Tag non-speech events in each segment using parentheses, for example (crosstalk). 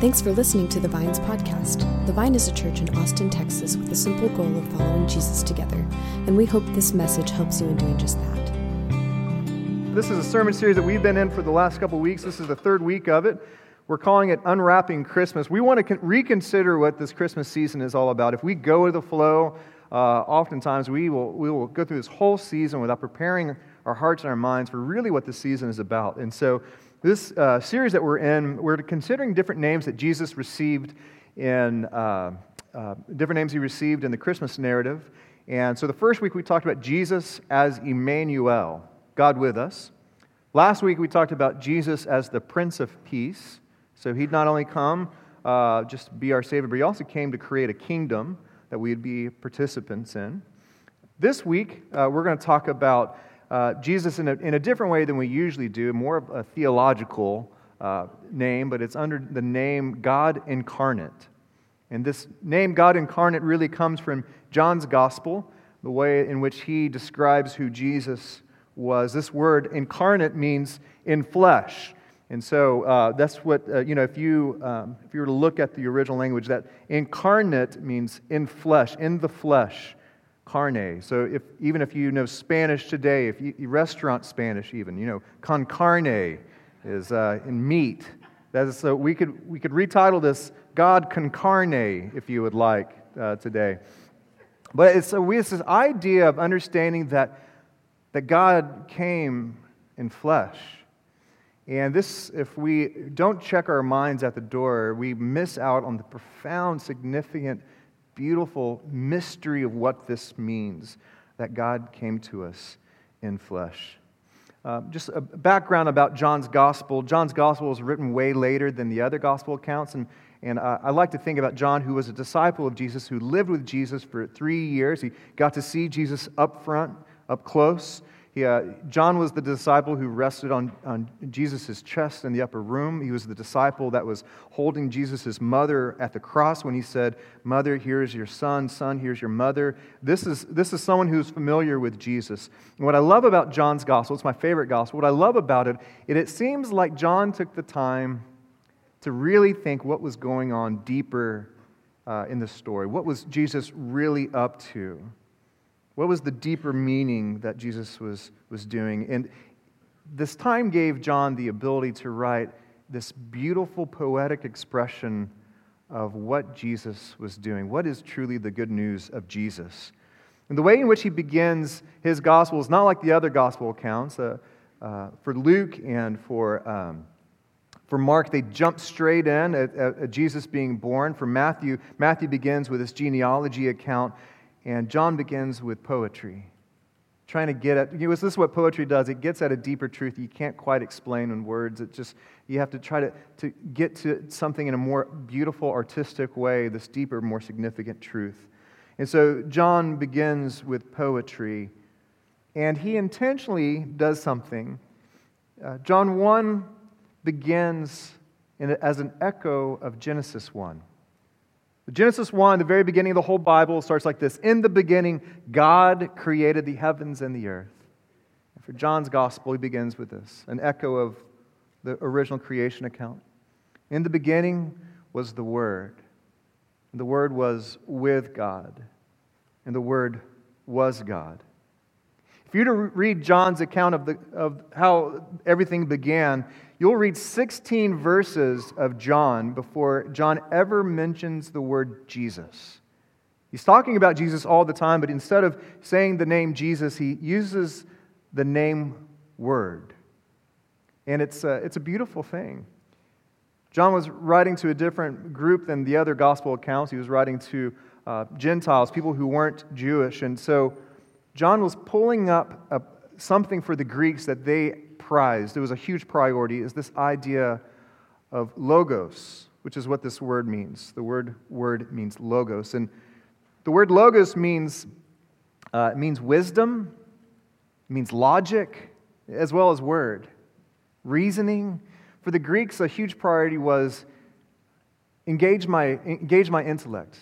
Thanks for listening to the Vines podcast. The Vine is a church in Austin, Texas, with the simple goal of following Jesus together, and we hope this message helps you in doing just that. This is a sermon series that we've been in for the last couple weeks. This is the third week of it. We're calling it Unwrapping Christmas. We want to reconsider what this Christmas season is all about. If we go with the flow, uh, oftentimes we will, we will go through this whole season without preparing our hearts and our minds for really what this season is about. And so, this uh, series that we're in, we're considering different names that Jesus received in uh, uh, different names he received in the Christmas narrative. And so, the first week we talked about Jesus as Emmanuel, God with us. Last week we talked about Jesus as the Prince of Peace. So, he'd not only come uh, just be our Savior, but he also came to create a kingdom that we'd be participants in. This week, uh, we're going to talk about uh, Jesus in a, in a different way than we usually do, more of a theological uh, name, but it's under the name God incarnate. And this name, God incarnate, really comes from John's gospel, the way in which he describes who Jesus was. This word incarnate means in flesh. And so uh, that's what, uh, you know, if you, um, if you were to look at the original language, that incarnate means in flesh, in the flesh, carne. So if, even if you know Spanish today, if you, restaurant Spanish even, you know, con carne is uh, in meat. That is, so we could, we could retitle this God con carne, if you would like, uh, today. But it's, we, it's this idea of understanding that, that God came in flesh and this, if we don't check our minds at the door, we miss out on the profound, significant, beautiful mystery of what this means that God came to us in flesh. Uh, just a background about John's gospel. John's gospel was written way later than the other gospel accounts. And, and uh, I like to think about John, who was a disciple of Jesus, who lived with Jesus for three years. He got to see Jesus up front, up close. He, uh, John was the disciple who rested on, on Jesus' chest in the upper room. He was the disciple that was holding Jesus' mother at the cross when he said, Mother, here's your son. Son, here's your mother. This is, this is someone who's familiar with Jesus. And what I love about John's gospel, it's my favorite gospel, what I love about it, it, it seems like John took the time to really think what was going on deeper uh, in the story. What was Jesus really up to? What was the deeper meaning that Jesus was, was doing? And this time gave John the ability to write this beautiful poetic expression of what Jesus was doing. What is truly the good news of Jesus? And the way in which he begins his gospel is not like the other gospel accounts. Uh, uh, for Luke and for, um, for Mark, they jump straight in at, at, at Jesus being born. For Matthew, Matthew begins with this genealogy account and John begins with poetry, trying to get at, you know, this is what poetry does. It gets at a deeper truth you can't quite explain in words. It just, you have to try to, to get to something in a more beautiful, artistic way, this deeper, more significant truth. And so John begins with poetry, and he intentionally does something. Uh, John 1 begins in, as an echo of Genesis 1. Genesis 1, the very beginning of the whole Bible, starts like this In the beginning, God created the heavens and the earth. And for John's gospel, he begins with this an echo of the original creation account. In the beginning was the Word, and the Word was with God, and the Word was God. If you were to read John's account of, the, of how everything began, You'll read 16 verses of John before John ever mentions the word Jesus. He's talking about Jesus all the time, but instead of saying the name Jesus, he uses the name Word. And it's a, it's a beautiful thing. John was writing to a different group than the other gospel accounts. He was writing to uh, Gentiles, people who weren't Jewish. And so John was pulling up a, something for the Greeks that they prized, it was a huge priority, is this idea of logos, which is what this word means. The word word means logos. And the word logos means, uh, means wisdom, means logic, as well as word. Reasoning. For the Greeks, a huge priority was engage my, engage my intellect.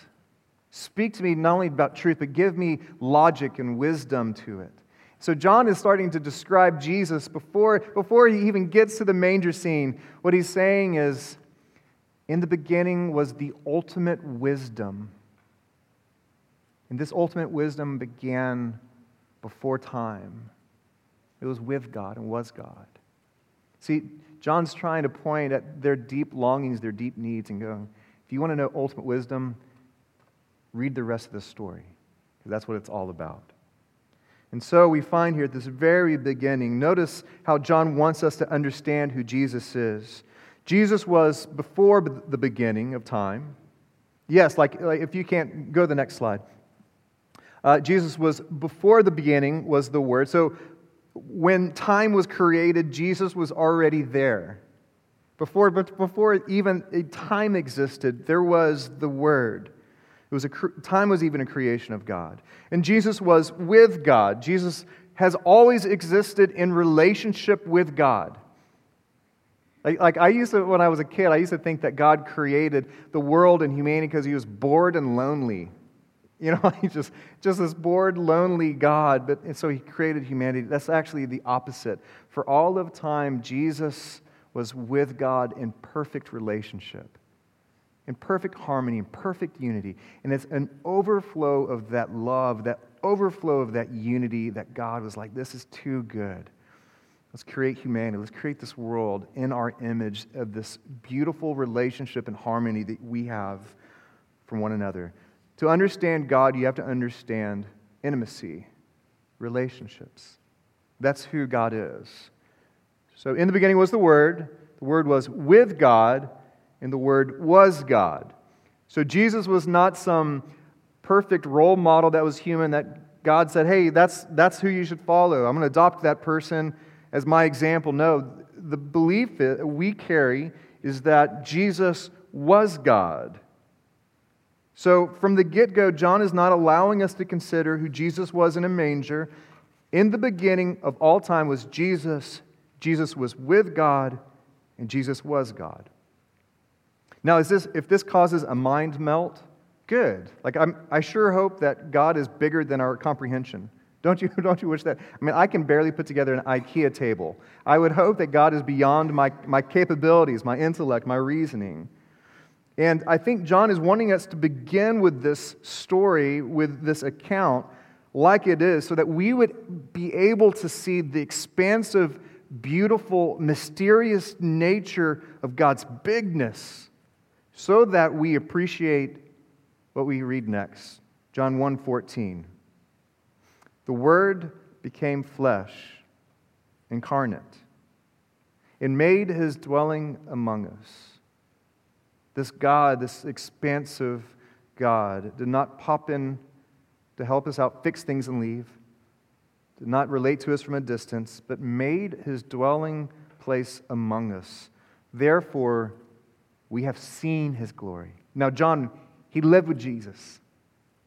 Speak to me not only about truth, but give me logic and wisdom to it. So, John is starting to describe Jesus before, before he even gets to the manger scene. What he's saying is, In the beginning was the ultimate wisdom. And this ultimate wisdom began before time. It was with God and was God. See, John's trying to point at their deep longings, their deep needs, and going, if you want to know ultimate wisdom, read the rest of the story, because that's what it's all about. And so we find here at this very beginning, notice how John wants us to understand who Jesus is. Jesus was before the beginning of time. Yes, like, like if you can't, go to the next slide. Uh, Jesus was before the beginning, was the Word. So when time was created, Jesus was already there. Before, but before even time existed, there was the Word. It was a, time was even a creation of God. And Jesus was with God. Jesus has always existed in relationship with God. Like, like I used to, when I was a kid, I used to think that God created the world and humanity because he was bored and lonely. You know, (laughs) he's just, just this bored, lonely God, but and so he created humanity. That's actually the opposite. For all of time, Jesus was with God in perfect relationship, in perfect harmony, in perfect unity. And it's an overflow of that love, that overflow of that unity that God was like, this is too good. Let's create humanity. Let's create this world in our image of this beautiful relationship and harmony that we have from one another. To understand God, you have to understand intimacy, relationships. That's who God is. So, in the beginning was the Word, the Word was with God, and the Word was God. So, Jesus was not some perfect role model that was human that God said, hey, that's, that's who you should follow. I'm going to adopt that person as my example. No, the belief that we carry is that Jesus was God. So, from the get go, John is not allowing us to consider who Jesus was in a manger. In the beginning of all time was Jesus. Jesus was with God, and Jesus was God. Now, is this, if this causes a mind melt, good. Like, I'm, I sure hope that God is bigger than our comprehension. Don't you, (laughs) don't you wish that? I mean, I can barely put together an IKEA table. I would hope that God is beyond my, my capabilities, my intellect, my reasoning. And I think John is wanting us to begin with this story, with this account, like it is, so that we would be able to see the expansive, beautiful, mysterious nature of God's bigness, so that we appreciate what we read next. John 1:14. The word became flesh, incarnate, and made his dwelling among us. This God, this expansive God, did not pop in to help us out, fix things, and leave, did not relate to us from a distance, but made his dwelling place among us. Therefore, we have seen his glory. Now, John, he lived with Jesus.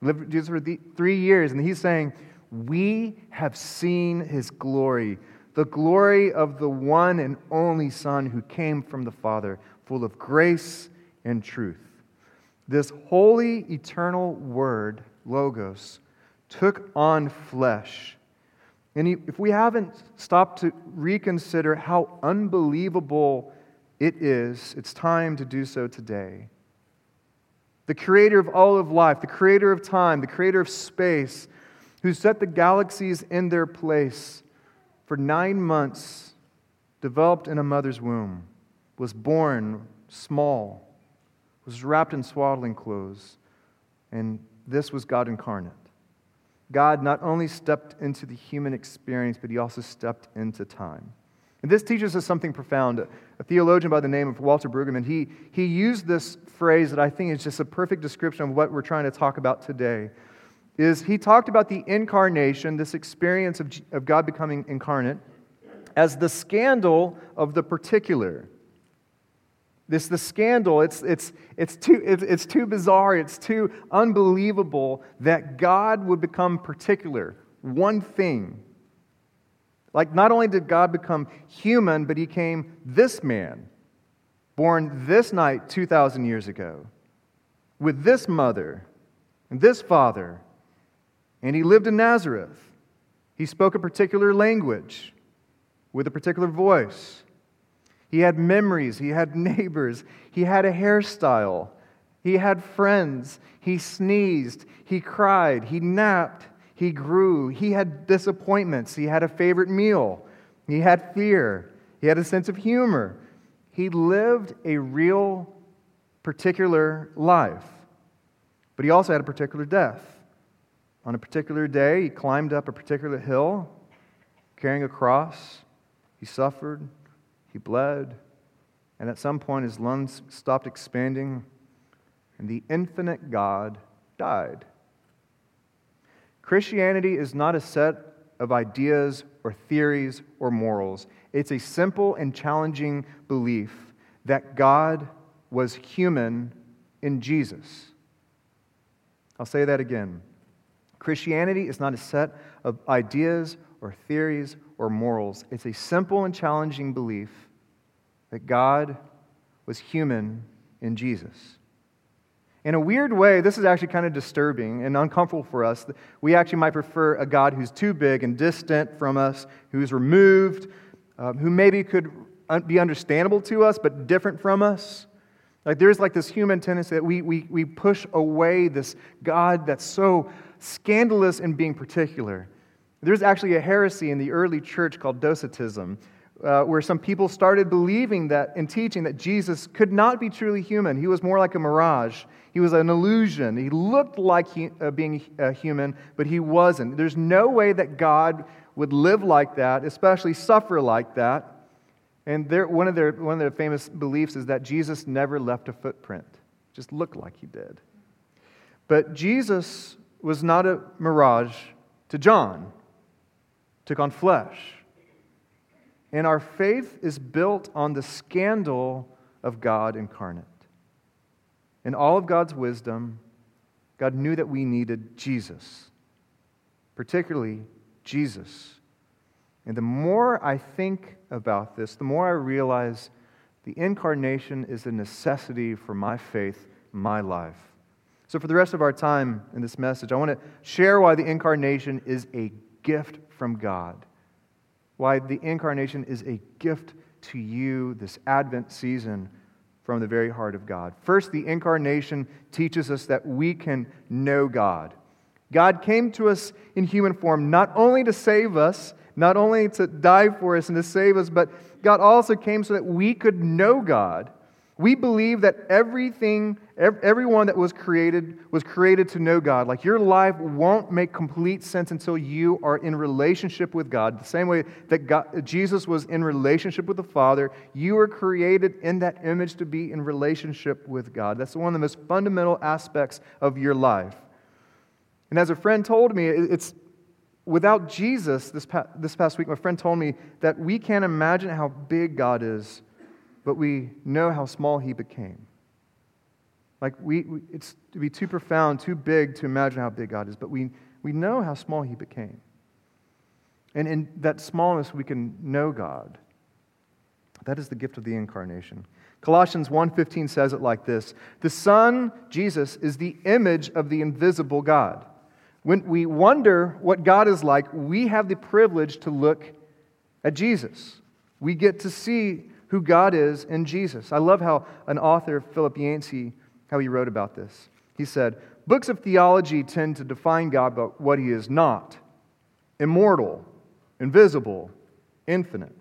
lived with Jesus for three years, and he's saying, We have seen his glory, the glory of the one and only Son who came from the Father, full of grace and truth. This holy, eternal word, Logos, took on flesh. And if we haven't stopped to reconsider how unbelievable it is, it's time to do so today. The creator of all of life, the creator of time, the creator of space, who set the galaxies in their place for nine months, developed in a mother's womb, was born small was wrapped in swaddling clothes, and this was God incarnate. God not only stepped into the human experience, but he also stepped into time. And this teaches us something profound. A theologian by the name of Walter Brueggemann, he, he used this phrase that I think is just a perfect description of what we're trying to talk about today. Is he talked about the incarnation, this experience of, of God becoming incarnate, as the scandal of the particular. This the scandal. It's, it's, it's, too, it's, it's too bizarre. It's too unbelievable that God would become particular. One thing. Like, not only did God become human, but he came this man, born this night 2,000 years ago, with this mother and this father, and he lived in Nazareth. He spoke a particular language with a particular voice. He had memories. He had (laughs) neighbors. He had a hairstyle. He had friends. He sneezed. He cried. He napped. He grew. He had disappointments. He had a favorite meal. He had fear. He had a sense of humor. He lived a real, particular life. But he also had a particular death. On a particular day, he climbed up a particular hill carrying a cross. He suffered. He bled. And at some point, his lungs stopped expanding, and the infinite God died. Christianity is not a set of ideas or theories or morals. It's a simple and challenging belief that God was human in Jesus. I'll say that again. Christianity is not a set of ideas or theories or morals. It's a simple and challenging belief that God was human in Jesus. In a weird way, this is actually kind of disturbing and uncomfortable for us. We actually might prefer a God who's too big and distant from us, who's removed, um, who maybe could be understandable to us but different from us. Like there's like this human tendency that we, we, we push away this God that's so scandalous in being particular. There's actually a heresy in the early church called Docetism, uh, where some people started believing that and teaching that Jesus could not be truly human. He was more like a mirage. He was an illusion. He looked like he, uh, being a human, but he wasn't. There's no way that God would live like that, especially suffer like that. And one, of their, one of their famous beliefs is that Jesus never left a footprint, just looked like he did. But Jesus was not a mirage to John, took on flesh. And our faith is built on the scandal of God incarnate. In all of God's wisdom, God knew that we needed Jesus, particularly Jesus. And the more I think about this, the more I realize the incarnation is a necessity for my faith, my life. So, for the rest of our time in this message, I want to share why the incarnation is a gift from God. Why the incarnation is a gift to you this Advent season from the very heart of God. First, the incarnation teaches us that we can know God. God came to us in human form not only to save us, not only to die for us and to save us, but God also came so that we could know God. We believe that everything, everyone that was created was created to know God. Like your life won't make complete sense until you are in relationship with God. The same way that God, Jesus was in relationship with the Father, you were created in that image to be in relationship with God. That's one of the most fundamental aspects of your life. And as a friend told me, it's without Jesus, this, this past week, my friend told me that we can't imagine how big God is but we know how small he became. Like, we, we, it's to be too profound, too big to imagine how big God is, but we, we know how small he became. And in that smallness, we can know God. That is the gift of the incarnation. Colossians 1:15 says it like this: "The Son, Jesus, is the image of the invisible God." When we wonder what God is like, we have the privilege to look at Jesus. We get to see who God is in Jesus. I love how an author, Philip Yancey, how he wrote about this. He said, Books of theology tend to define God by what he is not immortal, invisible, infinite.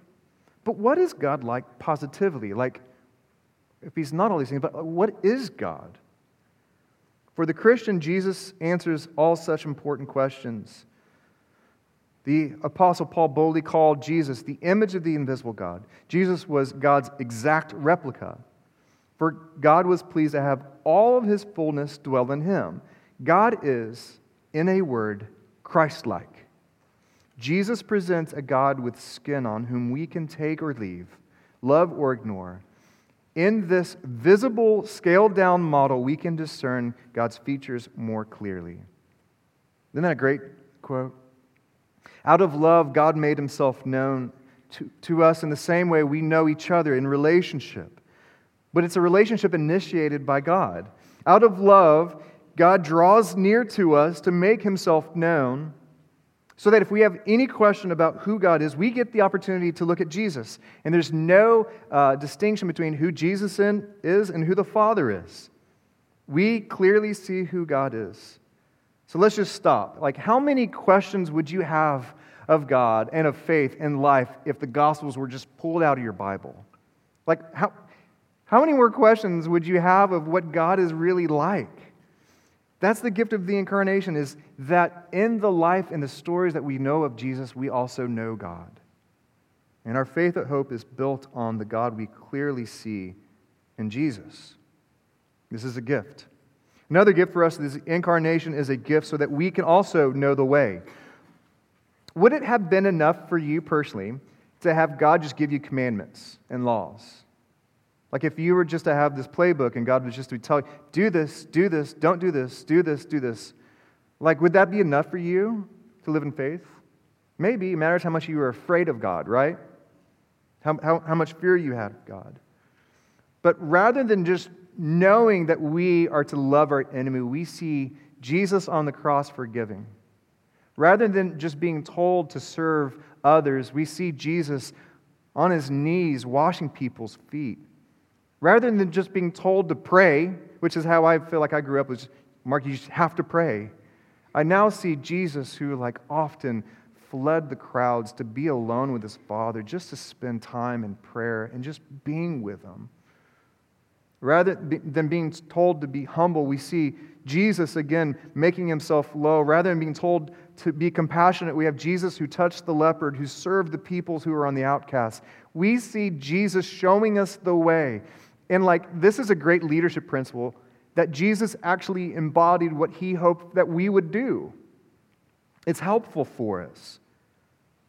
But what is God like positively? Like, if he's not all these things, but what is God? For the Christian, Jesus answers all such important questions. The Apostle Paul boldly called Jesus the image of the invisible God. Jesus was God's exact replica. For God was pleased to have all of his fullness dwell in him. God is, in a word, Christ like. Jesus presents a God with skin on whom we can take or leave, love or ignore. In this visible, scaled down model, we can discern God's features more clearly. Isn't that a great quote? Out of love, God made himself known to, to us in the same way we know each other in relationship. But it's a relationship initiated by God. Out of love, God draws near to us to make himself known So that if we have any question about who God is, we get the opportunity to look at Jesus. And there's no uh, distinction between who Jesus in, is and who the Father is. We clearly see who God is. So let's just stop. Like, how many questions would you have of God and of faith and life if the Gospels were just pulled out of your Bible? Like, how, how many more questions would you have of what God is really like? That's the gift of the incarnation is that in the life and the stories that we know of Jesus, we also know God. And our faith and hope is built on the God we clearly see in Jesus. This is a gift. Another gift for us is the incarnation is a gift so that we can also know the way. Would it have been enough for you personally to have God just give you commandments and laws? Like if you were just to have this playbook and God was just to tell you, do this, do this, don't do this, do this, do this. Like, would that be enough for you to live in faith? Maybe. It matters how much you were afraid of God, right? How, how, how much fear you had of God. But rather than just knowing that we are to love our enemy, we see Jesus on the cross forgiving. Rather than just being told to serve others, we see Jesus on his knees washing people's feet. Rather than just being told to pray, which is how I feel like I grew up, was Mark, you just have to pray. I now see Jesus who, like, often fled the crowds to be alone with his Father, just to spend time in prayer and just being with him. Rather than being told to be humble, we see Jesus again making himself low. Rather than being told to be compassionate, we have Jesus who touched the leopard, who served the peoples who were on the outcast. We see Jesus showing us the way. And like, this is a great leadership principle that Jesus actually embodied what he hoped that we would do. It's helpful for us.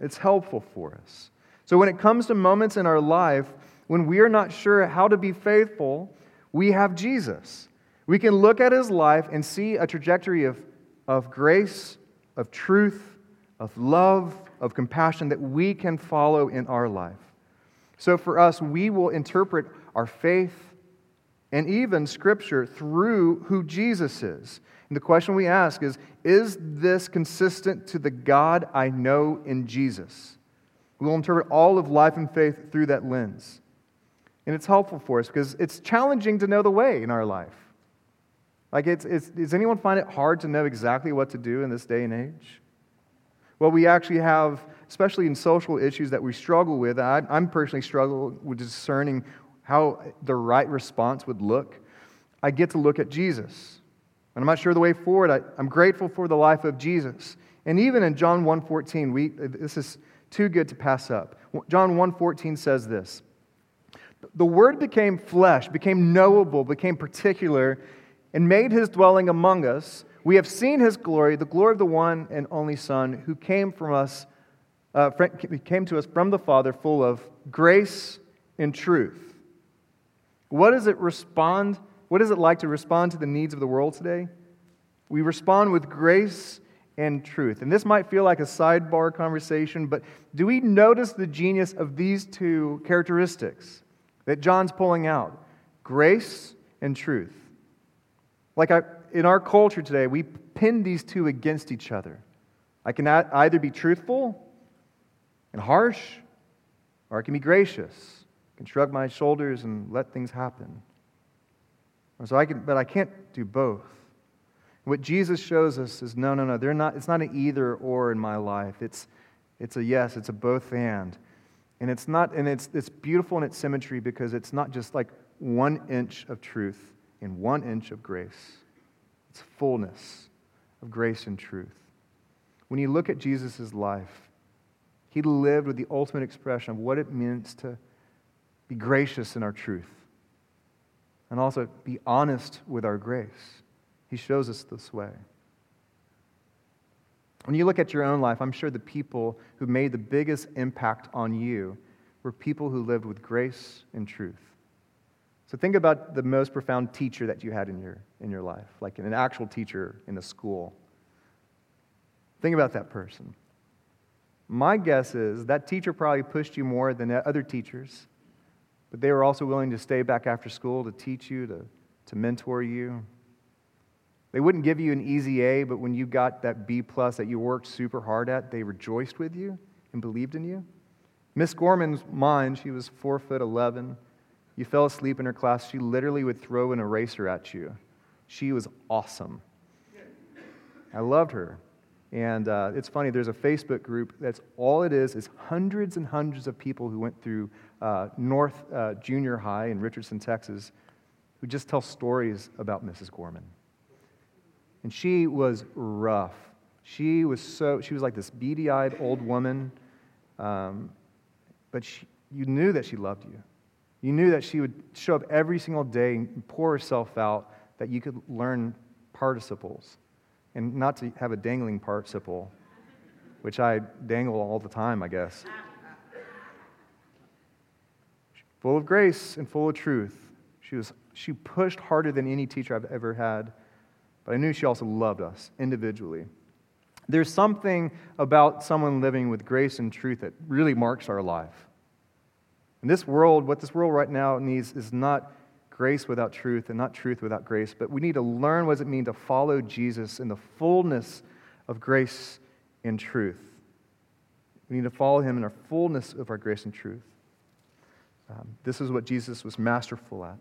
It's helpful for us. So when it comes to moments in our life when we are not sure how to be faithful, we have Jesus. We can look at his life and see a trajectory of, of grace, of truth, of love, of compassion that we can follow in our life. So for us, we will interpret our faith, and even Scripture through who Jesus is. And the question we ask is Is this consistent to the God I know in Jesus? We'll interpret all of life and faith through that lens. And it's helpful for us because it's challenging to know the way in our life. Like, it's, it's, does anyone find it hard to know exactly what to do in this day and age? Well, we actually have, especially in social issues that we struggle with, I, I'm personally struggling with discerning how the right response would look, I get to look at Jesus. And I'm not sure the way forward. I, am grateful for the life of Jesus. And even in John 1.14, we, this is too good to pass up. John 1.14 says this. The Word became flesh, became knowable, became particular, and made his dwelling among us. We have seen his glory, the glory of the one and only Son, who came from us, uh, came to us from the Father, full of grace and truth. What does it respond? What is it like to respond to the needs of the world today? We respond with grace and truth. And this might feel like a sidebar conversation, but do we notice the genius of these two characteristics that John's pulling out? Grace and truth. Like I, in our culture today, we pin these two against each other. I can either be truthful and harsh, or I can be gracious can shrug my shoulders and let things happen. So I can, but I can't do both. What Jesus shows us is no, no, no. They're not, it's not an either or in my life. It's, it's a yes, it's a both and. And it's not, and it's, it's beautiful in its symmetry because it's not just like one inch of truth and one inch of grace. It's fullness of grace and truth. When you look at Jesus' life, he lived with the ultimate expression of what it means to be gracious in our truth, and also be honest with our grace. He shows us this way. When you look at your own life, I'm sure the people who made the biggest impact on you were people who lived with grace and truth. So think about the most profound teacher that you had in your, in your life, like an actual teacher in a school. Think about that person. My guess is that teacher probably pushed you more than other teachers but they were also willing to stay back after school to teach you, to, to mentor you. They wouldn't give you an easy A, but when you got that B plus that you worked super hard at, they rejoiced with you and believed in you. Miss Gorman's mine, she was four foot eleven. You fell asleep in her class, she literally would throw an eraser at you. She was awesome. I loved her. And uh, it's funny, there's a Facebook group that's all it is is hundreds and hundreds of people who went through uh, North uh, Junior High in Richardson, Texas, who just tell stories about Mrs. Gorman. And she was rough. She was so, she was like this beady eyed old woman, um, but she, you knew that she loved you. You knew that she would show up every single day and pour herself out, that you could learn participles and not to have a dangling participle, which I dangle all the time, I guess. Full of grace and full of truth. She, was, she pushed harder than any teacher I've ever had, but I knew she also loved us individually. There's something about someone living with grace and truth that really marks our life. In this world, what this world right now needs is not grace without truth and not truth without grace, but we need to learn what does it mean to follow Jesus in the fullness of grace and truth. We need to follow him in our fullness of our grace and truth. Um, this is what Jesus was masterful at.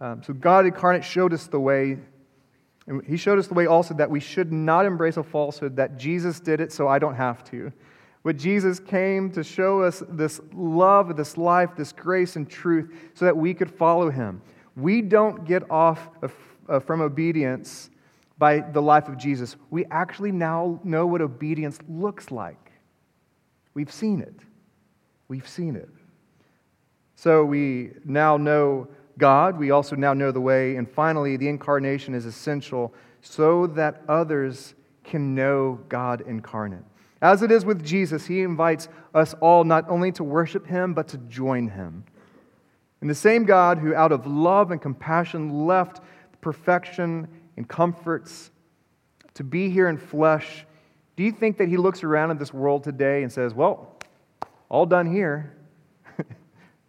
Um, so God incarnate showed us the way, and he showed us the way also that we should not embrace a falsehood that Jesus did it so I don't have to. But Jesus came to show us this love, this life, this grace and truth so that we could follow him. We don't get off of, uh, from obedience by the life of Jesus. We actually now know what obedience looks like. We've seen it. We've seen it. So we now know God. We also now know the way. And finally, the incarnation is essential so that others can know God incarnate. As it is with Jesus, he invites us all not only to worship him, but to join him. And the same God who, out of love and compassion, left perfection and comforts to be here in flesh, do you think that he looks around at this world today and says, Well, all done here? (laughs)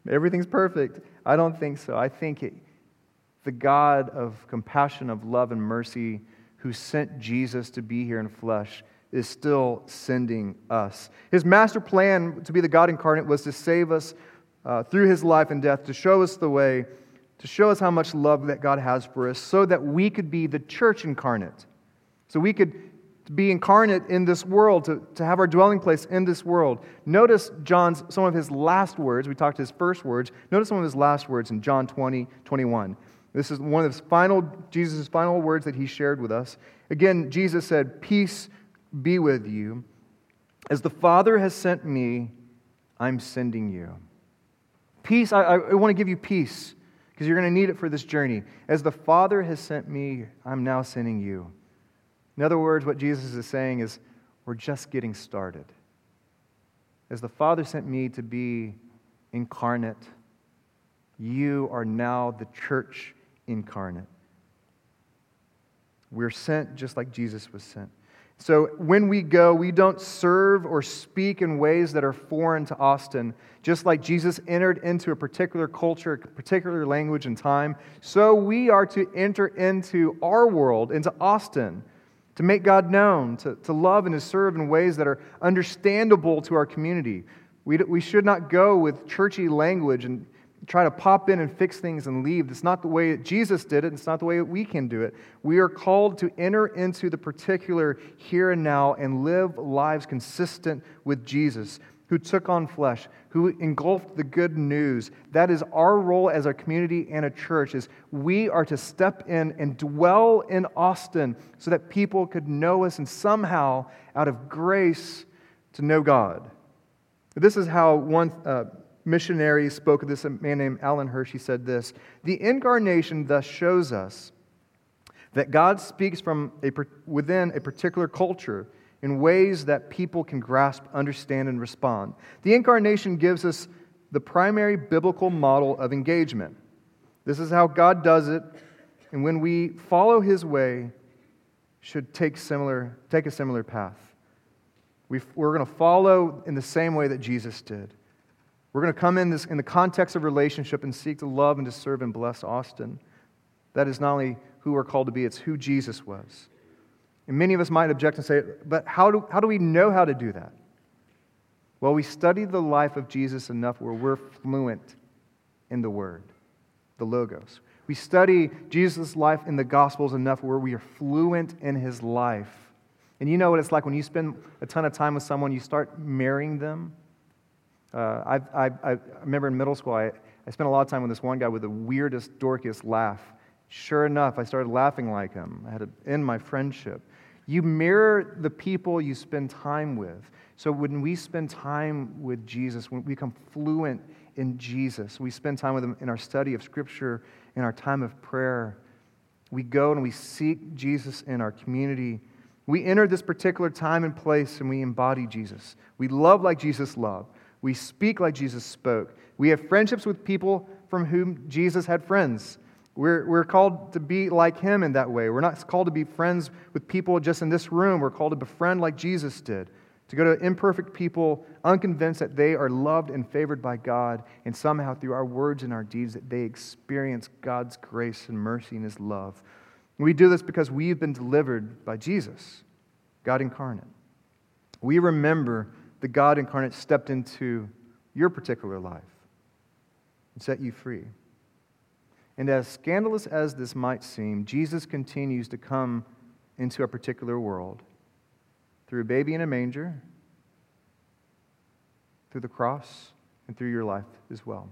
Everything's perfect. I don't think so. I think it, the God of compassion, of love, and mercy who sent Jesus to be here in flesh is still sending us. His master plan to be the God incarnate was to save us uh, through his life and death, to show us the way, to show us how much love that God has for us, so that we could be the church incarnate. So we could be incarnate in this world, to, to have our dwelling place in this world. Notice John's, some of his last words. We talked his first words. Notice some of his last words in John 20, 21. This is one of his final, Jesus' final words that he shared with us. Again, Jesus said, Peace be with you. As the Father has sent me, I'm sending you. Peace, I, I want to give you peace because you're going to need it for this journey. As the Father has sent me, I'm now sending you. In other words, what Jesus is saying is, we're just getting started. As the Father sent me to be incarnate, you are now the church incarnate. We're sent just like Jesus was sent. So when we go, we don't serve or speak in ways that are foreign to Austin. Just like Jesus entered into a particular culture, a particular language and time, so we are to enter into our world, into Austin, to make God known, to, to love and to serve in ways that are understandable to our community. We, we should not go with churchy language and try to pop in and fix things and leave. It's not the way that Jesus did it, it's not the way that we can do it. We are called to enter into the particular here and now and live lives consistent with Jesus, who took on flesh, who engulfed the good news. That is our role as a community and a church is we are to step in and dwell in Austin so that people could know us and somehow out of grace to know God. This is how one uh, missionary spoke of this, a man named Alan Hirsch. He said this The incarnation thus shows us that God speaks from a, within a particular culture in ways that people can grasp, understand, and respond. The incarnation gives us the primary biblical model of engagement. This is how God does it, and when we follow his way, should take, similar, take a similar path. we are going to follow in the same way that Jesus did. We're going to come in this in the context of relationship and seek to love and to serve and bless Austin. That is not only who we're called to be, it's who Jesus was. And many of us might object and say, but how do, how do we know how to do that? Well, we study the life of Jesus enough where we're fluent in the Word, the Logos. We study Jesus' life in the Gospels enough where we are fluent in his life. And you know what it's like when you spend a ton of time with someone, you start marrying them. Uh, I, I, I remember in middle school, I, I spent a lot of time with this one guy with the weirdest, dorkiest laugh. Sure enough, I started laughing like him. I had to end my friendship. You mirror the people you spend time with. So when we spend time with Jesus, when we become fluent in Jesus, we spend time with him in our study of Scripture, in our time of prayer. We go and we seek Jesus in our community. We enter this particular time and place and we embody Jesus. We love like Jesus loved. We speak like Jesus spoke. We have friendships with people from whom Jesus had friends. We're, we're called to be like him in that way. We're not called to be friends with people just in this room. We're called to befriend like Jesus did, to go to imperfect people, unconvinced that they are loved and favored by God, and somehow through our words and our deeds, that they experience God's grace and mercy and his love. We do this because we've been delivered by Jesus, God incarnate. We remember the God incarnate stepped into your particular life and set you free. And as scandalous as this might seem, Jesus continues to come into a particular world through a baby in a manger, through the cross, and through your life as well.